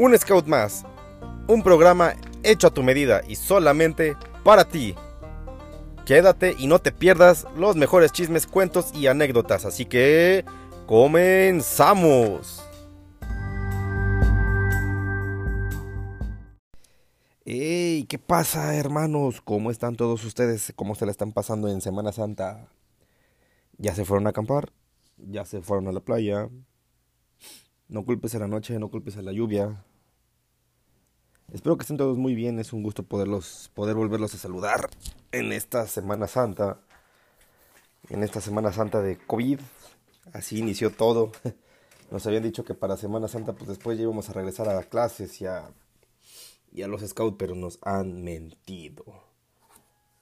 Un Scout más. Un programa hecho a tu medida y solamente para ti. Quédate y no te pierdas los mejores chismes, cuentos y anécdotas. Así que comenzamos. ¡Ey! ¿Qué pasa, hermanos? ¿Cómo están todos ustedes? ¿Cómo se la están pasando en Semana Santa? ¿Ya se fueron a acampar? ¿Ya se fueron a la playa? No culpes a la noche, no culpes a la lluvia. Espero que estén todos muy bien. Es un gusto poderlos, poder volverlos a saludar en esta Semana Santa. En esta Semana Santa de COVID. Así inició todo. Nos habían dicho que para Semana Santa, pues después ya íbamos a regresar a clases y a y a los scouts, pero nos han mentido.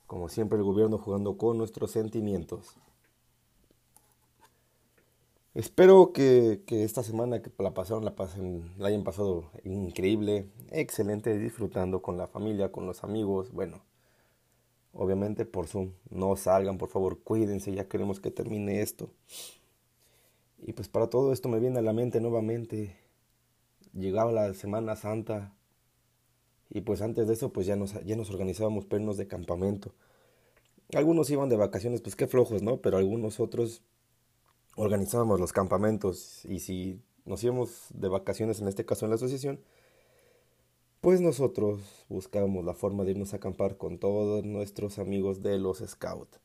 Como siempre el gobierno jugando con nuestros sentimientos. Espero que, esta semana que la pasaron, la, hayan pasado increíble, excelente, disfrutando con la familia, con los amigos. Bueno, obviamente por Zoom. No salgan, por favor, cuídense, ya queremos que termine esto. Y pues para todo esto me viene a la mente nuevamente. Llegaba la Semana Santa, y pues antes de eso, pues ya nos, ya nos organizábamos pernos de campamento. Algunos iban de vacaciones, pues qué flojos, ¿no? Pero algunos otros organizábamos los campamentos. Y si nos íbamos de vacaciones, en este caso en la asociación, pues nosotros buscábamos la forma de irnos a acampar con todos nuestros amigos de los Scouts.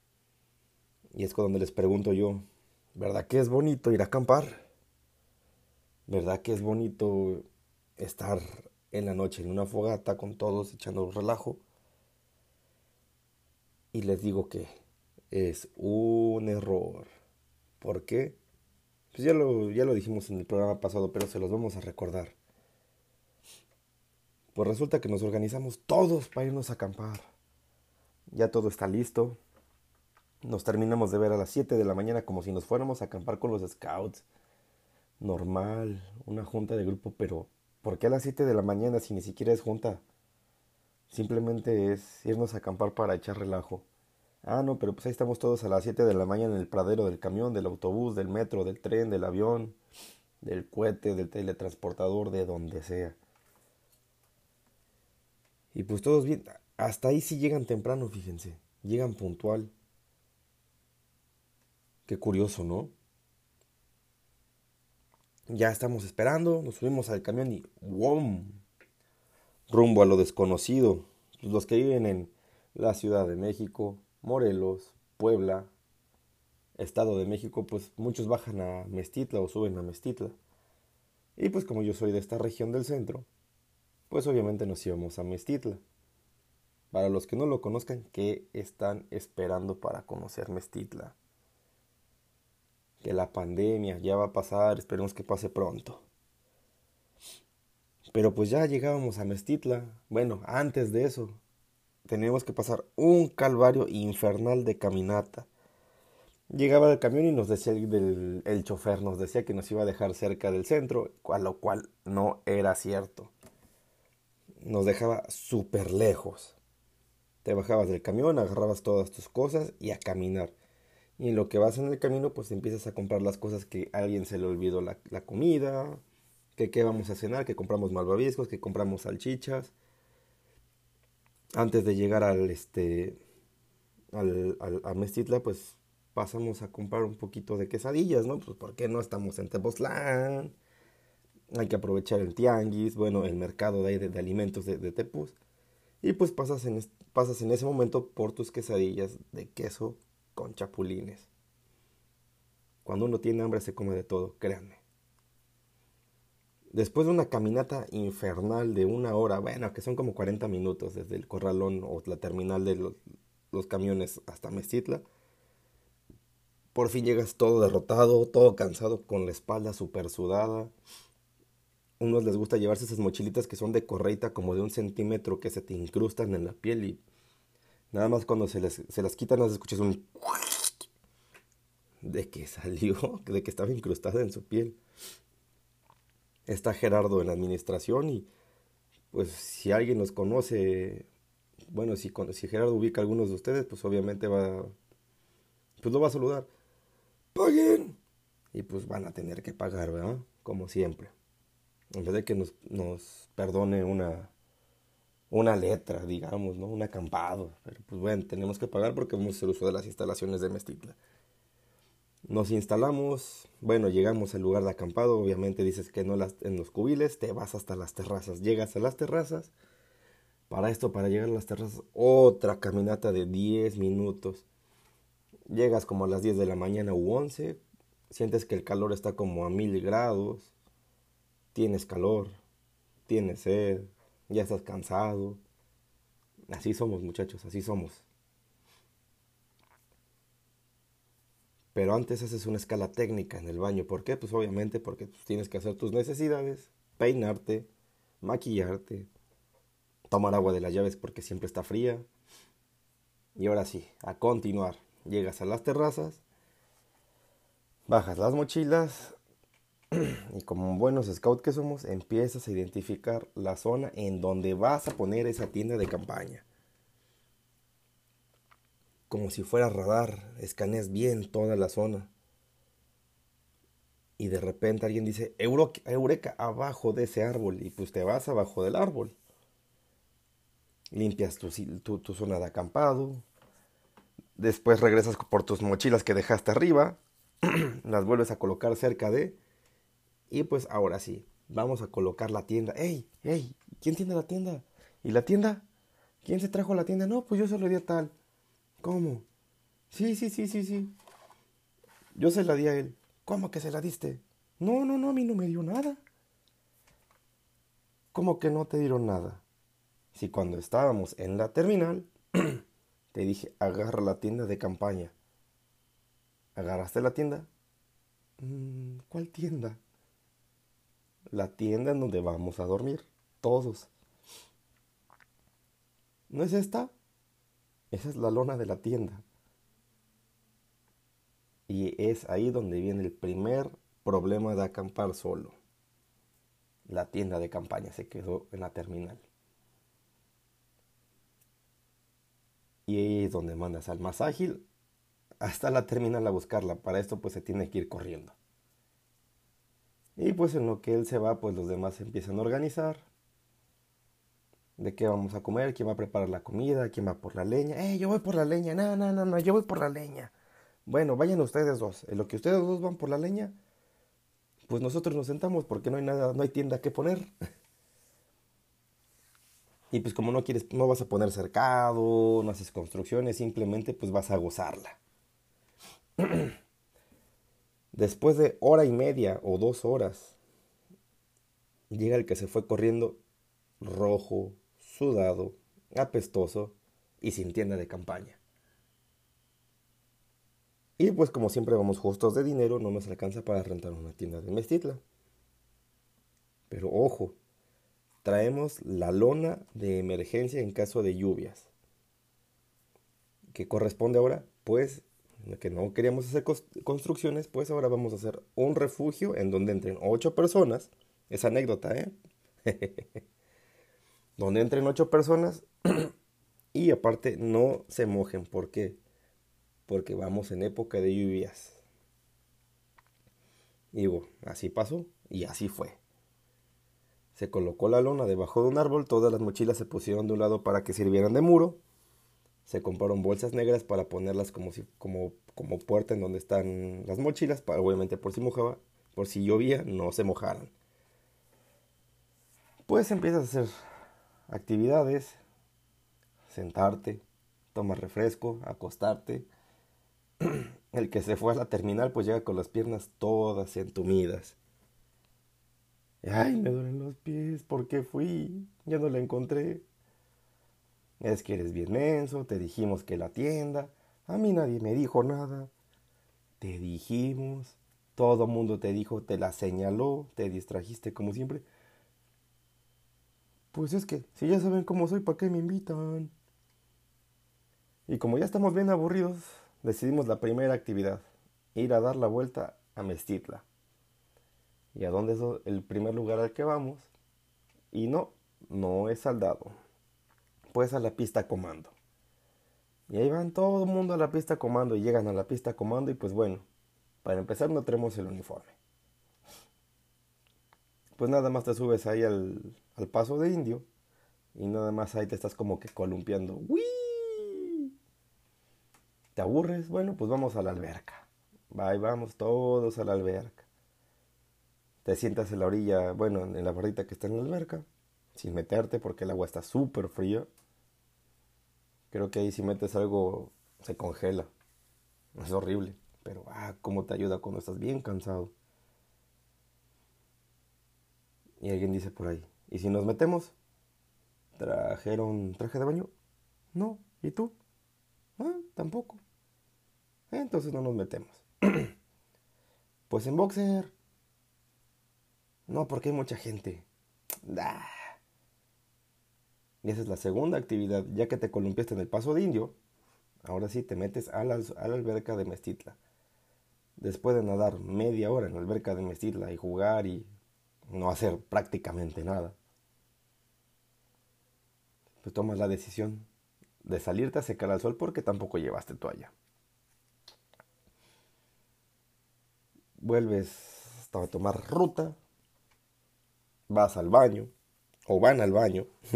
Y es cuando les pregunto yo, ¿verdad que es bonito ir a acampar? ¿Verdad que es bonito estar en la noche en una fogata con todos echando relajo. Y les digo que es un error. ¿Por qué? Pues ya lo, ya lo dijimos en el programa pasado, pero se los vamos a recordar. Pues resulta que nos organizamos todos para irnos a acampar. Ya todo está listo. Nos terminamos de ver a las 7 de la mañana como si nos fuéramos a acampar con los scouts. Normal, una junta de grupo, pero ¿Por qué a las 7 de la mañana si ni siquiera es junta? Simplemente es irnos a acampar para echar relajo. Ah, no, pero pues ahí estamos todos a las 7 de la mañana en el pradero del camión, del autobús, del metro, del tren, del avión, del cohete, del teletransportador, de donde sea. Y pues todos bien, hasta ahí sí llegan temprano, fíjense, llegan puntual. Qué curioso, ¿no? Ya estamos esperando, nos subimos al camión y ¡WOM! Rumbo a lo desconocido. Los que viven en la Ciudad de México, Morelos, Puebla, Estado de México, pues muchos bajan a Mestitla o suben a Mestitla. Y pues como yo soy de esta región del centro, pues obviamente nos íbamos a Mestitla. Para los que no lo conozcan, ¿qué están esperando para conocer Mestitla? que la pandemia ya va a pasar, esperemos que pase pronto. Pero pues ya llegábamos a Mestitla. Bueno, antes de eso, teníamos que pasar un calvario infernal de caminata. Llegaba el camión y nos decía el, chofer, nos decía que nos iba a dejar cerca del centro, a lo cual no era cierto. Nos dejaba súper lejos. Te bajabas del camión, agarrabas todas tus cosas y a caminar. Y en lo que vas en el camino, pues empiezas a comprar las cosas que a alguien se le olvidó la, comida, que qué vamos a cenar, que compramos malvaviscos, que compramos salchichas. Antes de llegar al este al, a Mestitla, pues pasamos a comprar un poquito de quesadillas, ¿no? Pues porque no estamos en Tepoztlán. Hay que aprovechar el tianguis, bueno, el mercado de, de, alimentos de, de. Y pues pasas en, pasas en ese momento por tus quesadillas de queso con chapulines. Cuando uno tiene hambre se come de todo, créanme. Después de una caminata infernal de una hora, bueno, que son como 40 minutos desde el corralón o la terminal de los, camiones hasta Mesitla, por fin llegas todo derrotado, todo cansado, con la espalda super sudada. Unos les gusta llevarse esas mochilitas que son de correita como de un centímetro que se te incrustan en la piel y Nada más cuando se, les, se las quitan, las escuchas un... De que salió, de que estaba incrustada en su piel. Está Gerardo en la administración y pues si alguien nos conoce, bueno, si, si Gerardo ubica a algunos de ustedes, pues obviamente va, pues lo va a saludar. ¡Paguen! Y pues van a tener que pagar, ¿verdad? Como siempre. En vez de que nos, perdone una, una letra, digamos, ¿no? Un acampado. Pero pues bueno, tenemos que pagar porque vamos a uso de las instalaciones de Mestitla. Nos instalamos, bueno, llegamos al lugar de acampado, obviamente dices que no las, en los cubiles, te vas hasta las terrazas, llegas a las terrazas. Para esto, para llegar a las terrazas, otra caminata de 10 minutos. Llegas como a las 10 de la mañana u 11, sientes que el calor está como a mil grados, tienes calor, tienes sed, ya estás cansado. Así somos muchachos, así somos. Pero antes haces una escala técnica en el baño. ¿Por qué? Pues obviamente porque tienes que hacer tus necesidades, peinarte, maquillarte, tomar agua de las llaves porque siempre está fría. Y ahora sí, a continuar. Llegas a las terrazas, bajas las mochilas y como buenos scouts que somos, empiezas a identificar la zona en donde vas a poner esa tienda de campaña como si fuera radar, escaneas bien toda la zona. Y de repente alguien dice, Eureka, abajo de ese árbol. Y pues te vas abajo del árbol. Limpias tu, tu zona de acampado. Después regresas por tus mochilas que dejaste arriba. las vuelves a colocar cerca de. Y pues ahora sí, vamos a colocar la tienda. ¡Ey! ¡Ey! ¿Quién tiene la tienda? ¿Y la tienda? ¿Quién se trajo la tienda? No, pues yo se lo di a tal. ¿Cómo? Sí, sí, sí, sí, sí. Yo se la di a él. ¿Cómo que se la diste? No, no, no, a mí no me dio nada. ¿Cómo que no te dieron nada? Si cuando estábamos en la terminal, te dije, agarra la tienda de campaña. ¿Agarraste la tienda? Mm, ¿Cuál tienda? La tienda en donde vamos a dormir, todos. ¿No es esta? Esa es la lona de la tienda. Y es ahí donde viene el primer problema de acampar solo. La tienda de campaña se quedó en la terminal. Y ahí es donde mandas al más ágil hasta la terminal a buscarla. Para esto pues se tiene que ir corriendo. Y pues en lo que él se va, pues los demás se empiezan a organizar de qué vamos a comer, quién va a preparar la comida, quién va por la leña. ¡Eh, yo voy por la leña! No, no, no, no, yo voy por la leña. Bueno, vayan ustedes dos. En lo que ustedes dos van por la leña, pues nosotros nos sentamos porque no hay nada, no hay tienda que poner. y pues como no quieres, no vas a poner cercado, no haces construcciones, simplemente pues vas a gozarla. Después de hora y media o dos horas, llega el que se fue corriendo rojo, sudado, apestoso y sin tienda de campaña. Y pues como siempre vamos justos de dinero, no nos alcanza para rentar una tienda de Mestitla. Pero ojo, traemos la lona de emergencia en caso de lluvias. ¿Qué corresponde ahora? Pues que no queríamos hacer construcciones, pues ahora vamos a hacer un refugio en donde entren ocho personas. Es anécdota, ¿eh? donde entren ocho personas y aparte no se mojen. ¿Por qué? Porque vamos en época de lluvias. Digo, así pasó y así fue. Se colocó la lona debajo de un árbol, todas las mochilas se pusieron de un lado para que sirvieran de muro. Se compraron bolsas negras para ponerlas como si como como puerta en donde están las mochilas, para, obviamente por si mojaba, por si llovía, no se mojaran. Pues empiezas a hacer actividades, sentarte, tomar refresco, acostarte. El que se fue a la terminal pues llega con las piernas todas entumidas. Ay, me duelen los pies, ¿por qué fui? Ya no la encontré. Es que eres bien menso, te dijimos que la tienda. A mí nadie me dijo nada. Te dijimos, todo mundo te dijo, te la señaló, te distrajiste como siempre. Pues es que, si ya saben cómo soy, ¿para qué me invitan? Y como ya estamos bien aburridos, decidimos la primera actividad, ir a dar la vuelta a Mestitla. ¿Y a dónde es el primer lugar al que vamos? Y no, no es Saldado, pues a la pista comando. Y ahí van todo el mundo a la pista comando y llegan a la pista comando y pues bueno, para empezar no tenemos el uniforme pues nada más te subes ahí al, al paso de indio y nada más ahí te estás como que columpiando. ¡Wii! ¿Te aburres? Bueno, pues vamos a la alberca. Ahí vamos todos a la alberca. Te sientas en la orilla, bueno, en la barrita que está en la alberca, sin meterte porque el agua está súper fría. Creo que ahí si metes algo se congela. Es horrible, pero ah, cómo te ayuda cuando estás bien cansado. Y alguien dice por ahí, ¿y si nos metemos? ¿Trajeron traje de baño? No, ¿y tú? Ah, tampoco. Entonces no nos metemos. pues en boxer. No, porque hay mucha gente. Y esa es la segunda actividad, ya que te columpiaste en el paso de indio. Ahora sí te metes a la, a la alberca de Mestitla. Después de nadar media hora en la alberca de Mestitla y jugar y no hacer prácticamente nada, pues tomas la decisión de salirte a secar al sol porque tampoco llevaste toalla. Vuelves a tomar ruta, vas al baño, o van al baño,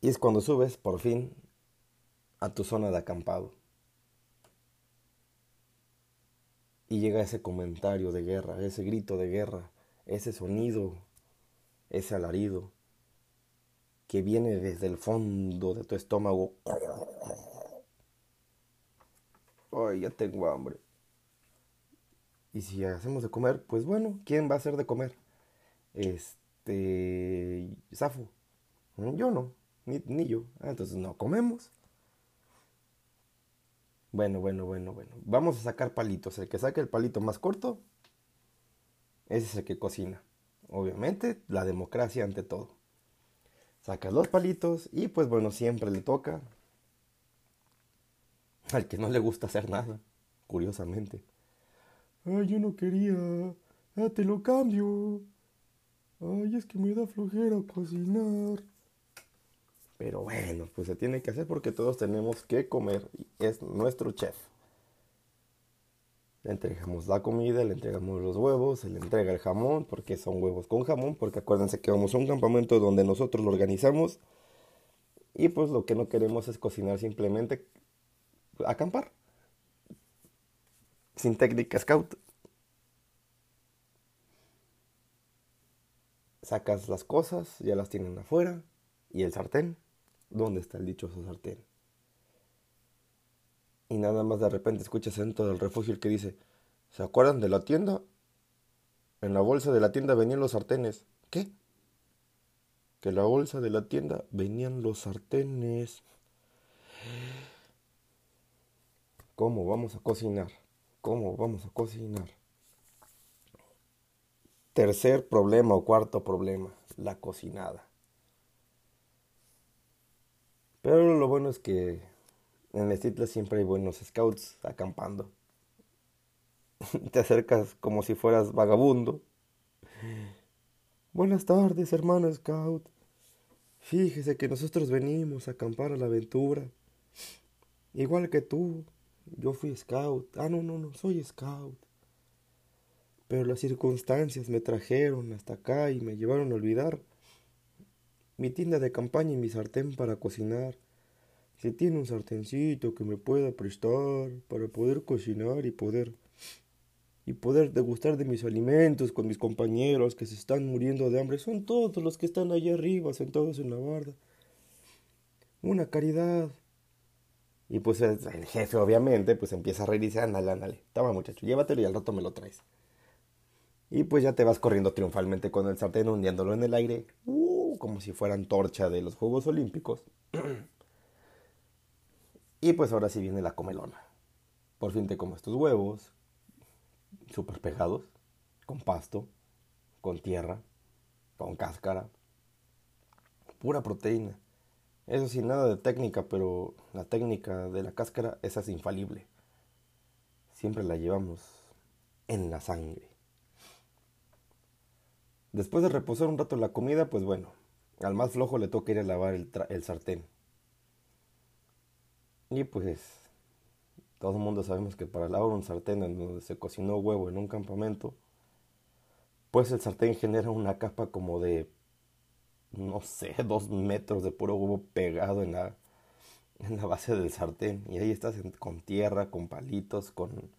y es cuando subes por fin a tu zona de acampado. Y llega ese comentario de guerra, ese grito de guerra, ese sonido, ese alarido que viene desde el fondo de tu estómago. Ay, ya tengo hambre. Y si hacemos de comer, pues bueno, ¿quién va a hacer de comer? Este. Safo. Yo no, ni, ni yo. Ah, entonces no comemos. Bueno, bueno, bueno, bueno. Vamos a sacar palitos. El que saque el palito más corto, ese es el que cocina. Obviamente, la democracia ante todo. Sacas los palitos y pues bueno, siempre le toca al que no le gusta hacer nada, curiosamente. Ay, yo no quería. Ah, te lo cambio. Ay, es que me da flojera cocinar. Pero bueno, pues se tiene que hacer porque todos tenemos que comer. Es nuestro chef. Le entregamos la comida, le entregamos los huevos, se le entrega el jamón, porque son huevos con jamón, porque acuérdense que vamos a un campamento donde nosotros lo organizamos. Y pues lo que no queremos es cocinar simplemente acampar. Sin técnica scout. Sacas las cosas, ya las tienen afuera. ¿Y el sartén? ¿Dónde está el dichoso sartén? Y nada más de repente escuchas dentro del refugio el que dice, ¿se acuerdan de la tienda? En la bolsa de la tienda venían los sartenes. ¿Qué? Que en la bolsa de la tienda venían los sartenes. ¿Cómo vamos a cocinar? ¿Cómo vamos a cocinar? Tercer problema o cuarto problema, la cocinada. Pero lo bueno es que en Estitla siempre hay buenos scouts acampando. Te acercas como si fueras vagabundo. Buenas tardes, hermano scout. Fíjese que nosotros venimos a acampar a la aventura. Igual que tú, yo fui scout. Ah, no, no, no, soy scout. Pero las circunstancias me trajeron hasta acá y me llevaron a olvidar mi tienda de campaña y mi sartén para cocinar. Si tiene un sartencito que me pueda prestar para poder cocinar y poder y poder degustar de mis alimentos con mis compañeros que se están muriendo de hambre, son todos los que están allá arriba sentados en la barda. Una caridad. Y pues el, jefe obviamente pues empieza a reír y dice, ándale, ándale, toma muchacho, llévatelo y al rato me lo traes. Y pues ya te vas corriendo triunfalmente con el sartén hundiéndolo en el aire, uh, como si fuera antorcha de los Juegos Olímpicos. Y pues ahora sí viene la comelona. Por fin te comes tus huevos, súper pegados, con pasto, con tierra, con cáscara, pura proteína. Eso sin nada de técnica, pero la técnica de la cáscara, esa es infalible. Siempre la llevamos en la sangre. Después de reposar un rato la comida, pues bueno, al más flojo le toca ir a lavar el, el sartén y pues todo el mundo sabemos que para lavar un sartén en donde se cocinó huevo en un campamento pues el sartén genera una capa como de, no sé, dos metros de puro huevo pegado en la, en la base del sartén. Y ahí estás con tierra, con palitos, con...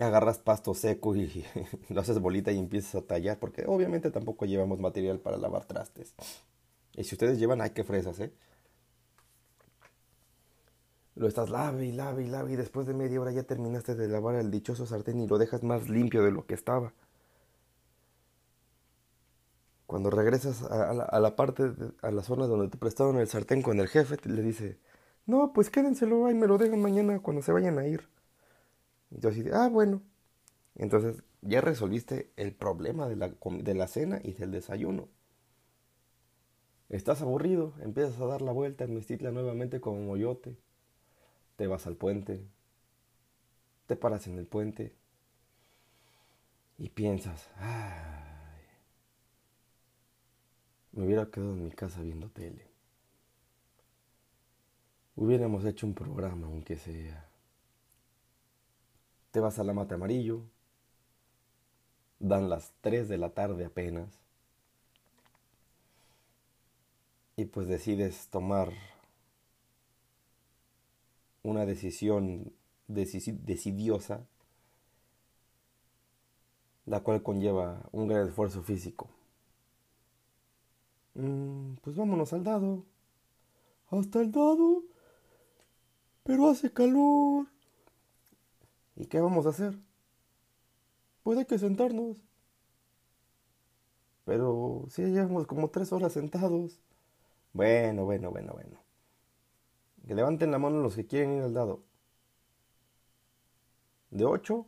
Agarras pasto seco y lo haces bolita y empiezas a tallar, porque obviamente tampoco llevamos material para lavar trastes. Y si ustedes llevan, hay que fresas, ¿eh? Lo estás lave y lave y lave y después de media hora ya terminaste de lavar el dichoso sartén y lo dejas más limpio de lo que estaba. Cuando regresas a, la, parte, a la zona donde te prestaron el sartén con el jefe, le dice, no, pues quédenselo ahí, me lo dejan mañana cuando se vayan a ir. Y yo así, ah, bueno. Entonces ya resolviste el problema de la, de la cena y del desayuno. Estás aburrido, empiezas a dar la vuelta en Mestitla nuevamente como moyote. Te vas al puente, te paras en el puente y piensas, ay, me hubiera quedado en mi casa viendo tele. Hubiéramos hecho un programa, aunque sea. Te vas a la mata amarillo, dan las 3 de la tarde apenas, y pues decides tomar una decisión decidiosa, la cual conlleva un gran esfuerzo físico. Mm, pues vámonos al dado. Hasta el dado. Pero hace calor. ¿Y qué vamos a hacer? Pues hay que sentarnos. Pero si llevamos como tres horas sentados. Bueno, bueno, bueno, bueno. Que levanten la mano los que quieren ir al dado. De 8,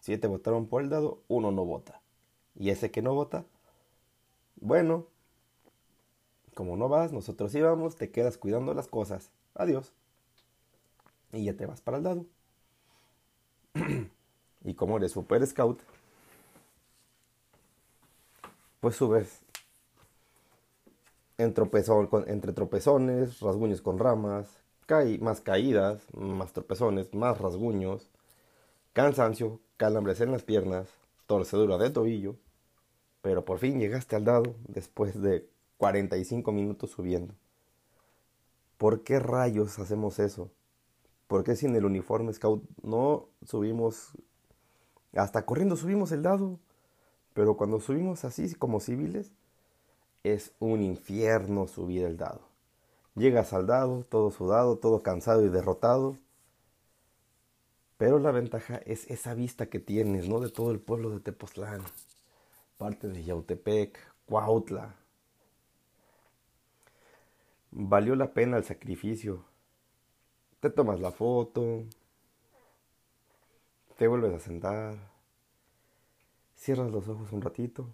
7 votaron por el dado, uno no vota. Y ese que no vota, bueno, como no vas, nosotros íbamos, te quedas cuidando las cosas. Adiós. Y ya te vas para el dado. Y como eres super scout, pues subes entre tropezones, rasguños con ramas, más caídas, más tropezones, más rasguños, cansancio, calambres en las piernas, torcedura de tobillo, pero por fin llegaste al dado después de 45 minutos subiendo. ¿Por qué rayos hacemos eso? ¿Por qué sin el uniforme scout no subimos, hasta corriendo subimos el dado? Pero cuando subimos así como civiles, es un infierno subir el dado. Llegas al dado, todo sudado, todo cansado y derrotado. Pero la ventaja es esa vista que tienes, ¿no? De todo el pueblo de Tepoztlán, parte de Yautepec, Cuautla. Valió la pena el sacrificio. Te tomas la foto, te vuelves a sentar, cierras los ojos un ratito,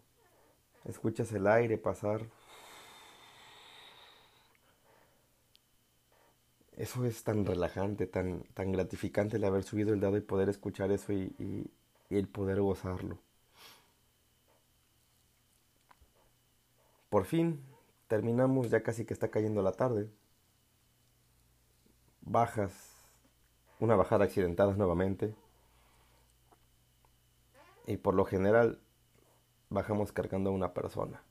escuchas el aire pasar eso es tan relajante, tan, tan gratificante el haber subido el dado y poder escuchar eso y, el poder gozarlo. Por fin, terminamos, ya casi que está cayendo la tarde. Bajas, una bajada accidentada nuevamente. Y por lo general bajamos cargando a una persona.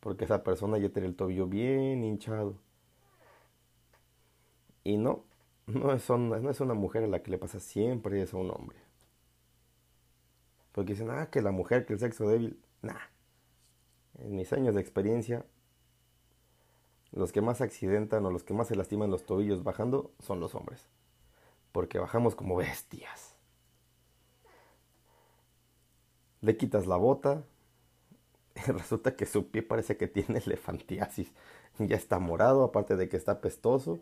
Porque esa persona ya tiene el tobillo bien hinchado. Y no, no es, una, no es una mujer a la que le pasa siempre es a un hombre. Porque dicen, ah, que la mujer, que el sexo débil. Nah. En mis años de experiencia, los que más accidentan o los que más se lastiman los tobillos bajando son los hombres. Porque bajamos como bestias. Le quitas la bota. Y resulta que su pie parece que tiene elefantiasis. Ya está morado, aparte de que está pestoso.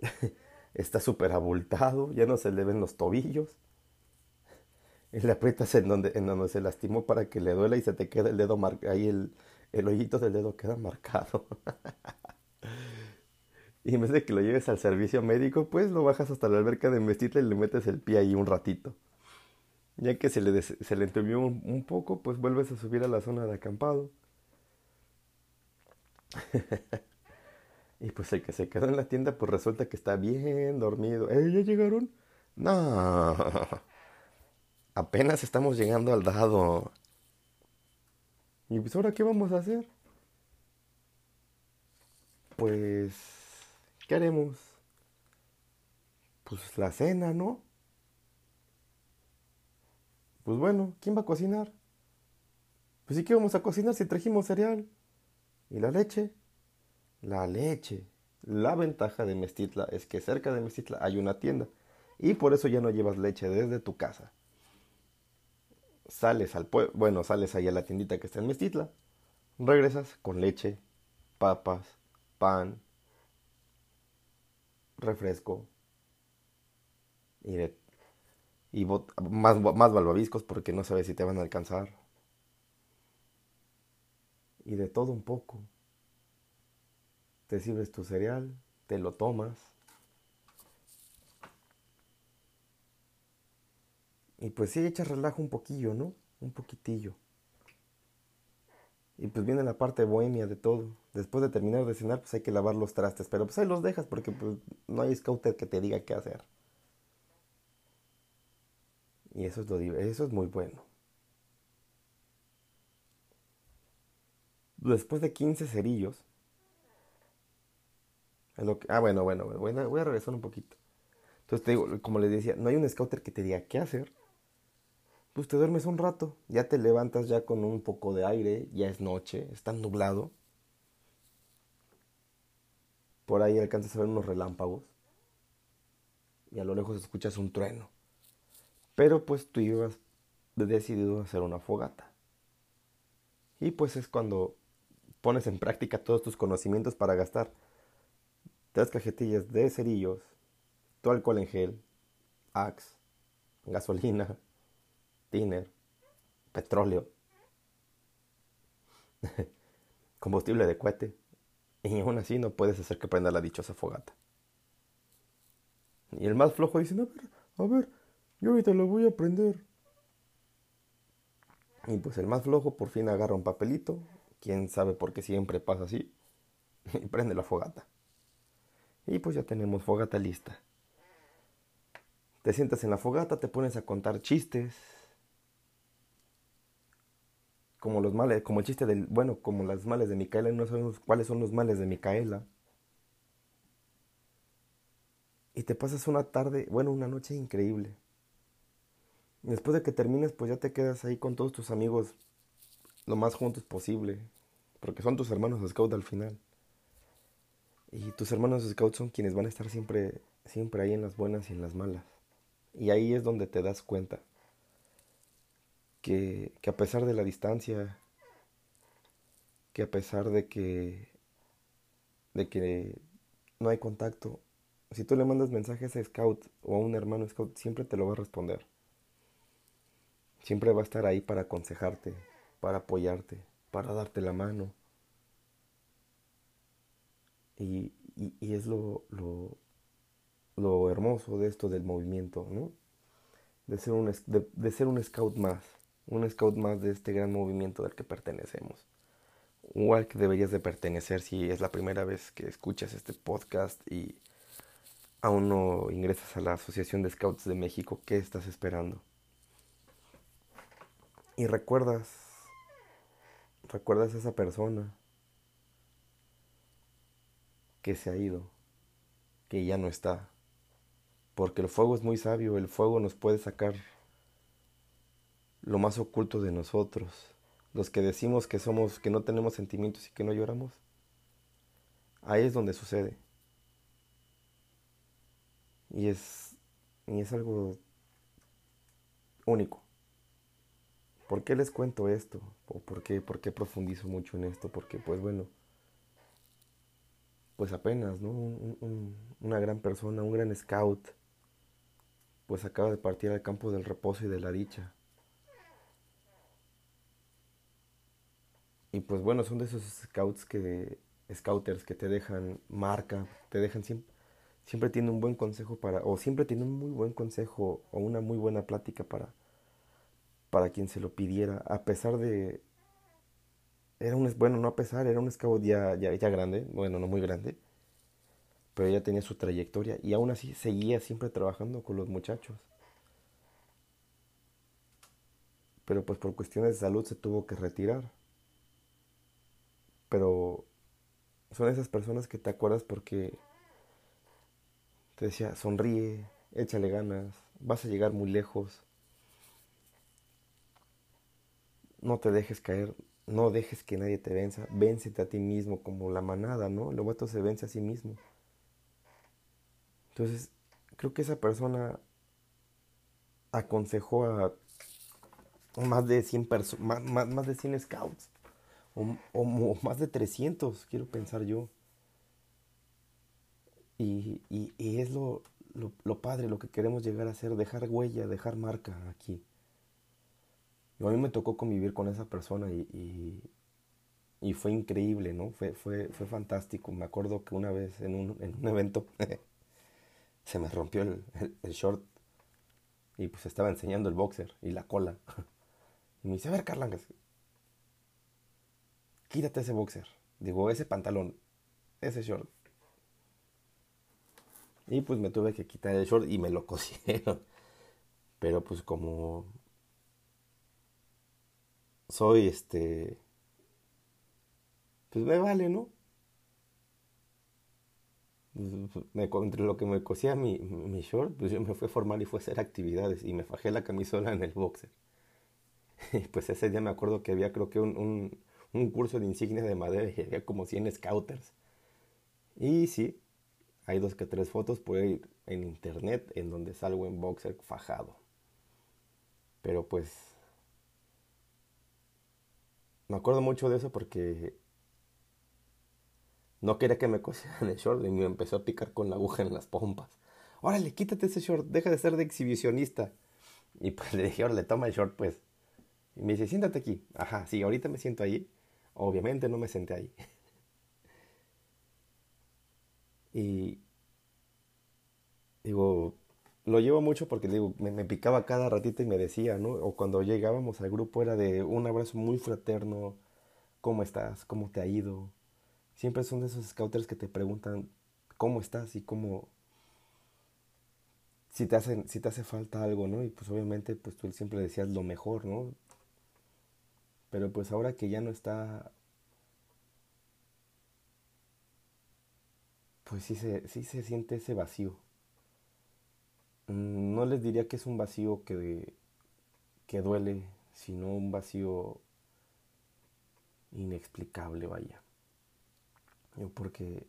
está súper abultado, ya no se le ven los tobillos. Y le aprietas en donde, en donde se lastimó para que le duela y se te queda el dedo. Ahí el, el hoyito del dedo queda marcado. y en vez de que lo lleves al servicio médico, pues lo bajas hasta la alberca de Mestitla y le metes el pie ahí un ratito. Ya que se le, se le entumió un, un poco, pues vuelves a subir a la zona de acampado. Y pues el que se quedó en la tienda, pues resulta que está bien dormido. ¿Eh, ya llegaron? No. Apenas estamos llegando al dado. ¿Y pues ahora qué vamos a hacer? Pues, ¿qué haremos? Pues la cena, ¿no? Pues bueno, ¿quién va a cocinar? Pues sí que vamos a cocinar si trajimos cereal. ¿Y la leche? La leche. La ventaja de Mestitla es que cerca de Mestitla hay una tienda y por eso ya no llevas leche desde tu casa. Sales al pueblo, bueno, sales ahí a la tiendita que está en Mestitla, regresas con leche, papas, pan, refresco y, y más, más balbabiscos porque no sabes si te van a alcanzar. Y de todo un poco te sirves tu cereal, te lo tomas. Y pues sí, echas relajo un poquillo, ¿no? Un poquitillo. Y pues viene la parte bohemia de todo. Después de terminar de cenar, pues hay que lavar los trastes. Pero pues ahí los dejas porque pues, no hay scouter que te diga qué hacer. Y eso es, lo, eso es muy bueno. Después de 15 cerillos, ah, bueno, bueno, voy a, voy a regresar un poquito. Entonces te digo, como les decía, no hay un scouter que te diga qué hacer. Pues te duermes un rato, ya te levantas ya con un poco de aire, ya es noche, está nublado. Por ahí alcanzas a ver unos relámpagos. Y a lo lejos escuchas un trueno. Pero pues tú ibas decidido a hacer una fogata. Y pues es cuando pones en práctica todos tus conocimientos para gastar tres cajetillas de cerillos, tu alcohol en gel, axe, gasolina, tiner, petróleo, combustible de cohete, y aún así no puedes hacer que prenda la dichosa fogata. Y el más flojo dice, a ver, a ver, yo ahorita lo voy a prender. Y pues el más flojo por fin agarra un papelito, quién sabe por qué siempre pasa así, y prende la fogata. Y pues ya tenemos fogata lista. Te sientas en la fogata, te pones a contar chistes. Como los males, como el chiste del, bueno, como las males de Micaela, no sabemos cuáles son los males de Micaela. Y te pasas una tarde, bueno, una noche increíble. después de que termines, pues ya te quedas ahí con todos tus amigos lo más juntos posible. Porque son tus hermanos scout al final. Y tus hermanos scouts son quienes van a estar siempre, siempre ahí en las buenas y en las malas. Y ahí es donde te das cuenta que, que a pesar de la distancia, que a pesar de que, de que no hay contacto, si tú le mandas mensajes a Scout o a un hermano Scout, siempre te lo va a responder. Siempre va a estar ahí para aconsejarte, para apoyarte, para darte la mano y, y, es lo, lo, lo, hermoso de esto del movimiento, ¿no? De ser, un, de, de ser un scout más, un scout más de este gran movimiento del que pertenecemos. Igual que deberías de pertenecer si es la primera vez que escuchas este podcast y aún no ingresas a la Asociación de Scouts de México, ¿qué estás esperando? Y recuerdas, recuerdas a esa persona que se ha ido, que ya no está. Porque el fuego es muy sabio, el fuego nos puede sacar lo más oculto de nosotros. Los que decimos que somos, que no tenemos sentimientos y que no lloramos. Ahí es donde sucede. Y es, y es algo único. ¿Por qué les cuento esto? ¿O por qué, por qué profundizo mucho en esto? Porque pues bueno, pues apenas, ¿no? una gran persona, un gran scout, pues acaba de partir al campo del reposo y de la dicha. Y pues bueno, son de esos scouts que, scouters que te dejan marca, te dejan siempre, siempre tiene un buen consejo para, o siempre tiene un muy buen consejo o una muy buena plática para, para quien se lo pidiera, a pesar de, era un, bueno, no a pesar, era un scout ya, ya, ya grande, bueno, no muy grande, pero ya tenía su trayectoria y aún así seguía siempre trabajando con los muchachos. Pero pues por cuestiones de salud se tuvo que retirar. Pero son esas personas que te acuerdas porque te decía, sonríe, échale ganas, vas a llegar muy lejos. No te dejes caer, no dejes que nadie te venza, véncete a ti mismo como la manada, ¿no? El lobato se vence a sí mismo. Entonces, creo que esa persona aconsejó a más de 100 más, más, de 100 scouts o, o, más de 300, quiero pensar yo. Y, y, es lo, lo, lo, padre, lo que queremos llegar a hacer, dejar huella, dejar marca aquí. a mí me tocó convivir con esa persona y, y, fue increíble, ¿no? Fue, fue, fue fantástico. Me acuerdo que una vez en un, en un evento se me rompió el, el, short y pues estaba enseñando el boxer y la cola. Y me dice, a ver, Carlangas, quítate ese boxer. Digo, ese pantalón, ese short. Y pues me tuve que quitar el short y me lo cosieron. Pero pues como soy este... Pues me vale, ¿no? Me, entre lo que me cosía mi, short, pues yo me fui a formar y fue a hacer actividades y me fajé la camisola en el boxer. Y pues ese día me acuerdo que había creo que un, un curso de insignia de madera y había como 100 scouters. Y sí, hay dos que tres fotos por ir en internet en donde salgo en boxer fajado. Pero pues me acuerdo mucho de eso porque no quería que me cosieran el short y me empezó a picar con la aguja en las pompas. Órale, quítate ese short, deja de ser de exhibicionista. Y pues le dije, órale, toma el short pues. Y me dice, siéntate aquí. Ajá, sí, ahorita me siento ahí. Obviamente no me senté ahí. y digo, lo llevo mucho porque digo, me, picaba cada ratito y me decía, ¿no? O cuando llegábamos al grupo era de un abrazo muy fraterno. ¿Cómo estás? ¿Cómo te ha ido? Siempre son de esos scouters que te preguntan cómo estás y cómo si te hacen si te hace falta algo, ¿no? Y pues obviamente pues tú siempre decías lo mejor, ¿no? Pero pues ahora que ya no está, pues sí se, sí se siente ese vacío. Mm, no les diría que es un vacío que, que duele, sino un vacío inexplicable, vaya. Porque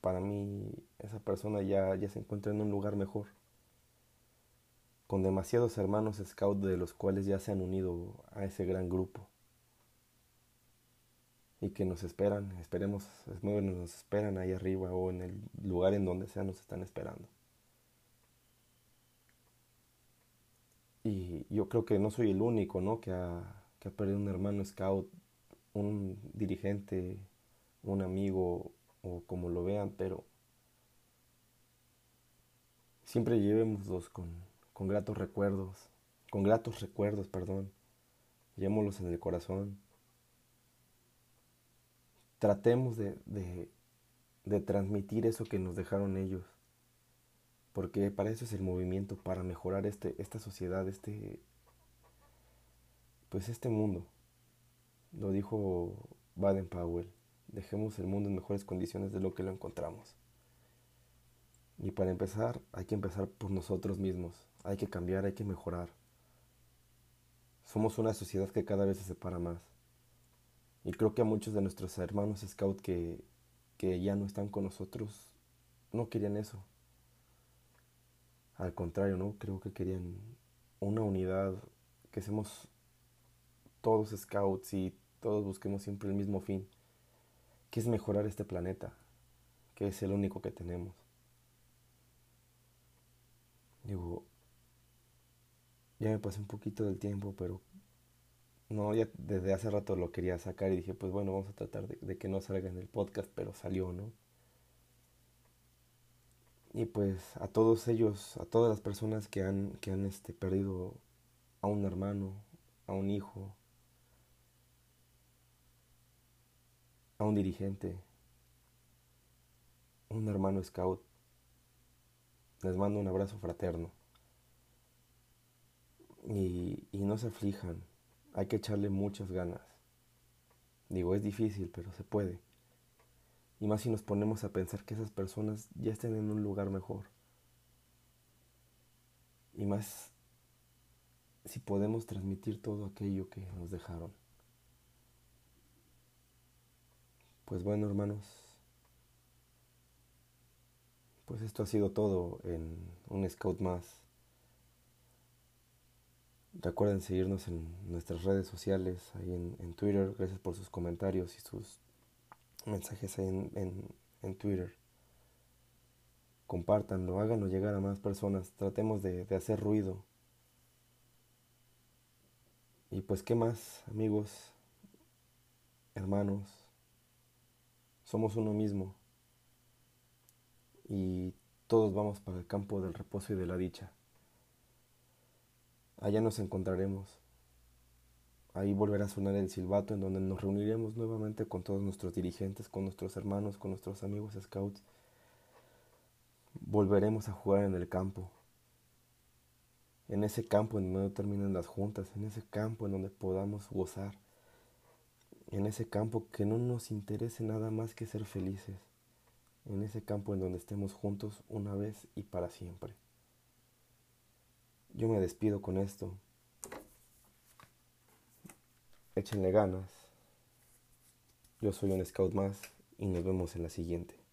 para mí esa persona ya, ya se encuentra en un lugar mejor, con demasiados hermanos scout de los cuales ya se han unido a ese gran grupo y que nos esperan, esperemos, nos esperan ahí arriba o en el lugar en donde sea nos están esperando. Y yo creo que no soy el único, ¿no? Que ha, que ha perdido un hermano scout, un dirigente, un amigo o como lo vean, pero siempre llevémoslos con, con gratos recuerdos, con gratos recuerdos, perdón. Llevémoslos en el corazón tratemos de, de, transmitir eso que nos dejaron ellos. Porque para eso es el movimiento, para mejorar este, esta sociedad, este, pues este mundo. Lo dijo Baden Powell. Dejemos el mundo en mejores condiciones de lo que lo encontramos. Y para empezar, hay que empezar por nosotros mismos. Hay que cambiar, hay que mejorar. Somos una sociedad que cada vez se separa más. Y creo que a muchos de nuestros hermanos scout que, que ya no están con nosotros no querían eso. Al contrario, ¿no? Creo que querían una unidad, que seamos todos scouts y todos busquemos siempre el mismo fin, que es mejorar este planeta, que es el único que tenemos. Digo, ya me pasé un poquito del tiempo, pero no, ya desde hace rato lo quería sacar y dije, pues bueno, vamos a tratar de, que no salga en el podcast, pero salió, ¿no? Y pues a todos ellos, a todas las personas que han, que han este, perdido a un hermano, a un hijo, a un dirigente, un hermano scout, les mando un abrazo fraterno. Y, y no se aflijan hay que echarle muchas ganas. Digo, es difícil, pero se puede. Y más si nos ponemos a pensar que esas personas ya estén en un lugar mejor. Y más si podemos transmitir todo aquello que nos dejaron. Pues bueno, hermanos, pues esto ha sido todo en un scout más. Recuerden seguirnos en nuestras redes sociales, ahí en, Twitter. Gracias por sus comentarios y sus mensajes ahí en, en, Twitter. Compártanlo, háganlo llegar a más personas. Tratemos de, de hacer ruido. Y pues, ¿qué más, amigos, hermanos? Somos uno mismo y todos vamos para el campo del reposo y de la dicha. Allá nos encontraremos. Ahí volverá a sonar el silbato en donde nos reuniremos nuevamente con todos nuestros dirigentes, con nuestros hermanos, con nuestros amigos scouts. Volveremos a jugar en el campo. En ese campo en donde terminan las juntas, en ese campo en donde podamos gozar. En ese campo que no nos interese nada más que ser felices en ese campo en donde estemos juntos una vez y para siempre. Yo me despido con esto. Échenle ganas. Yo soy un scout más y nos vemos en la siguiente.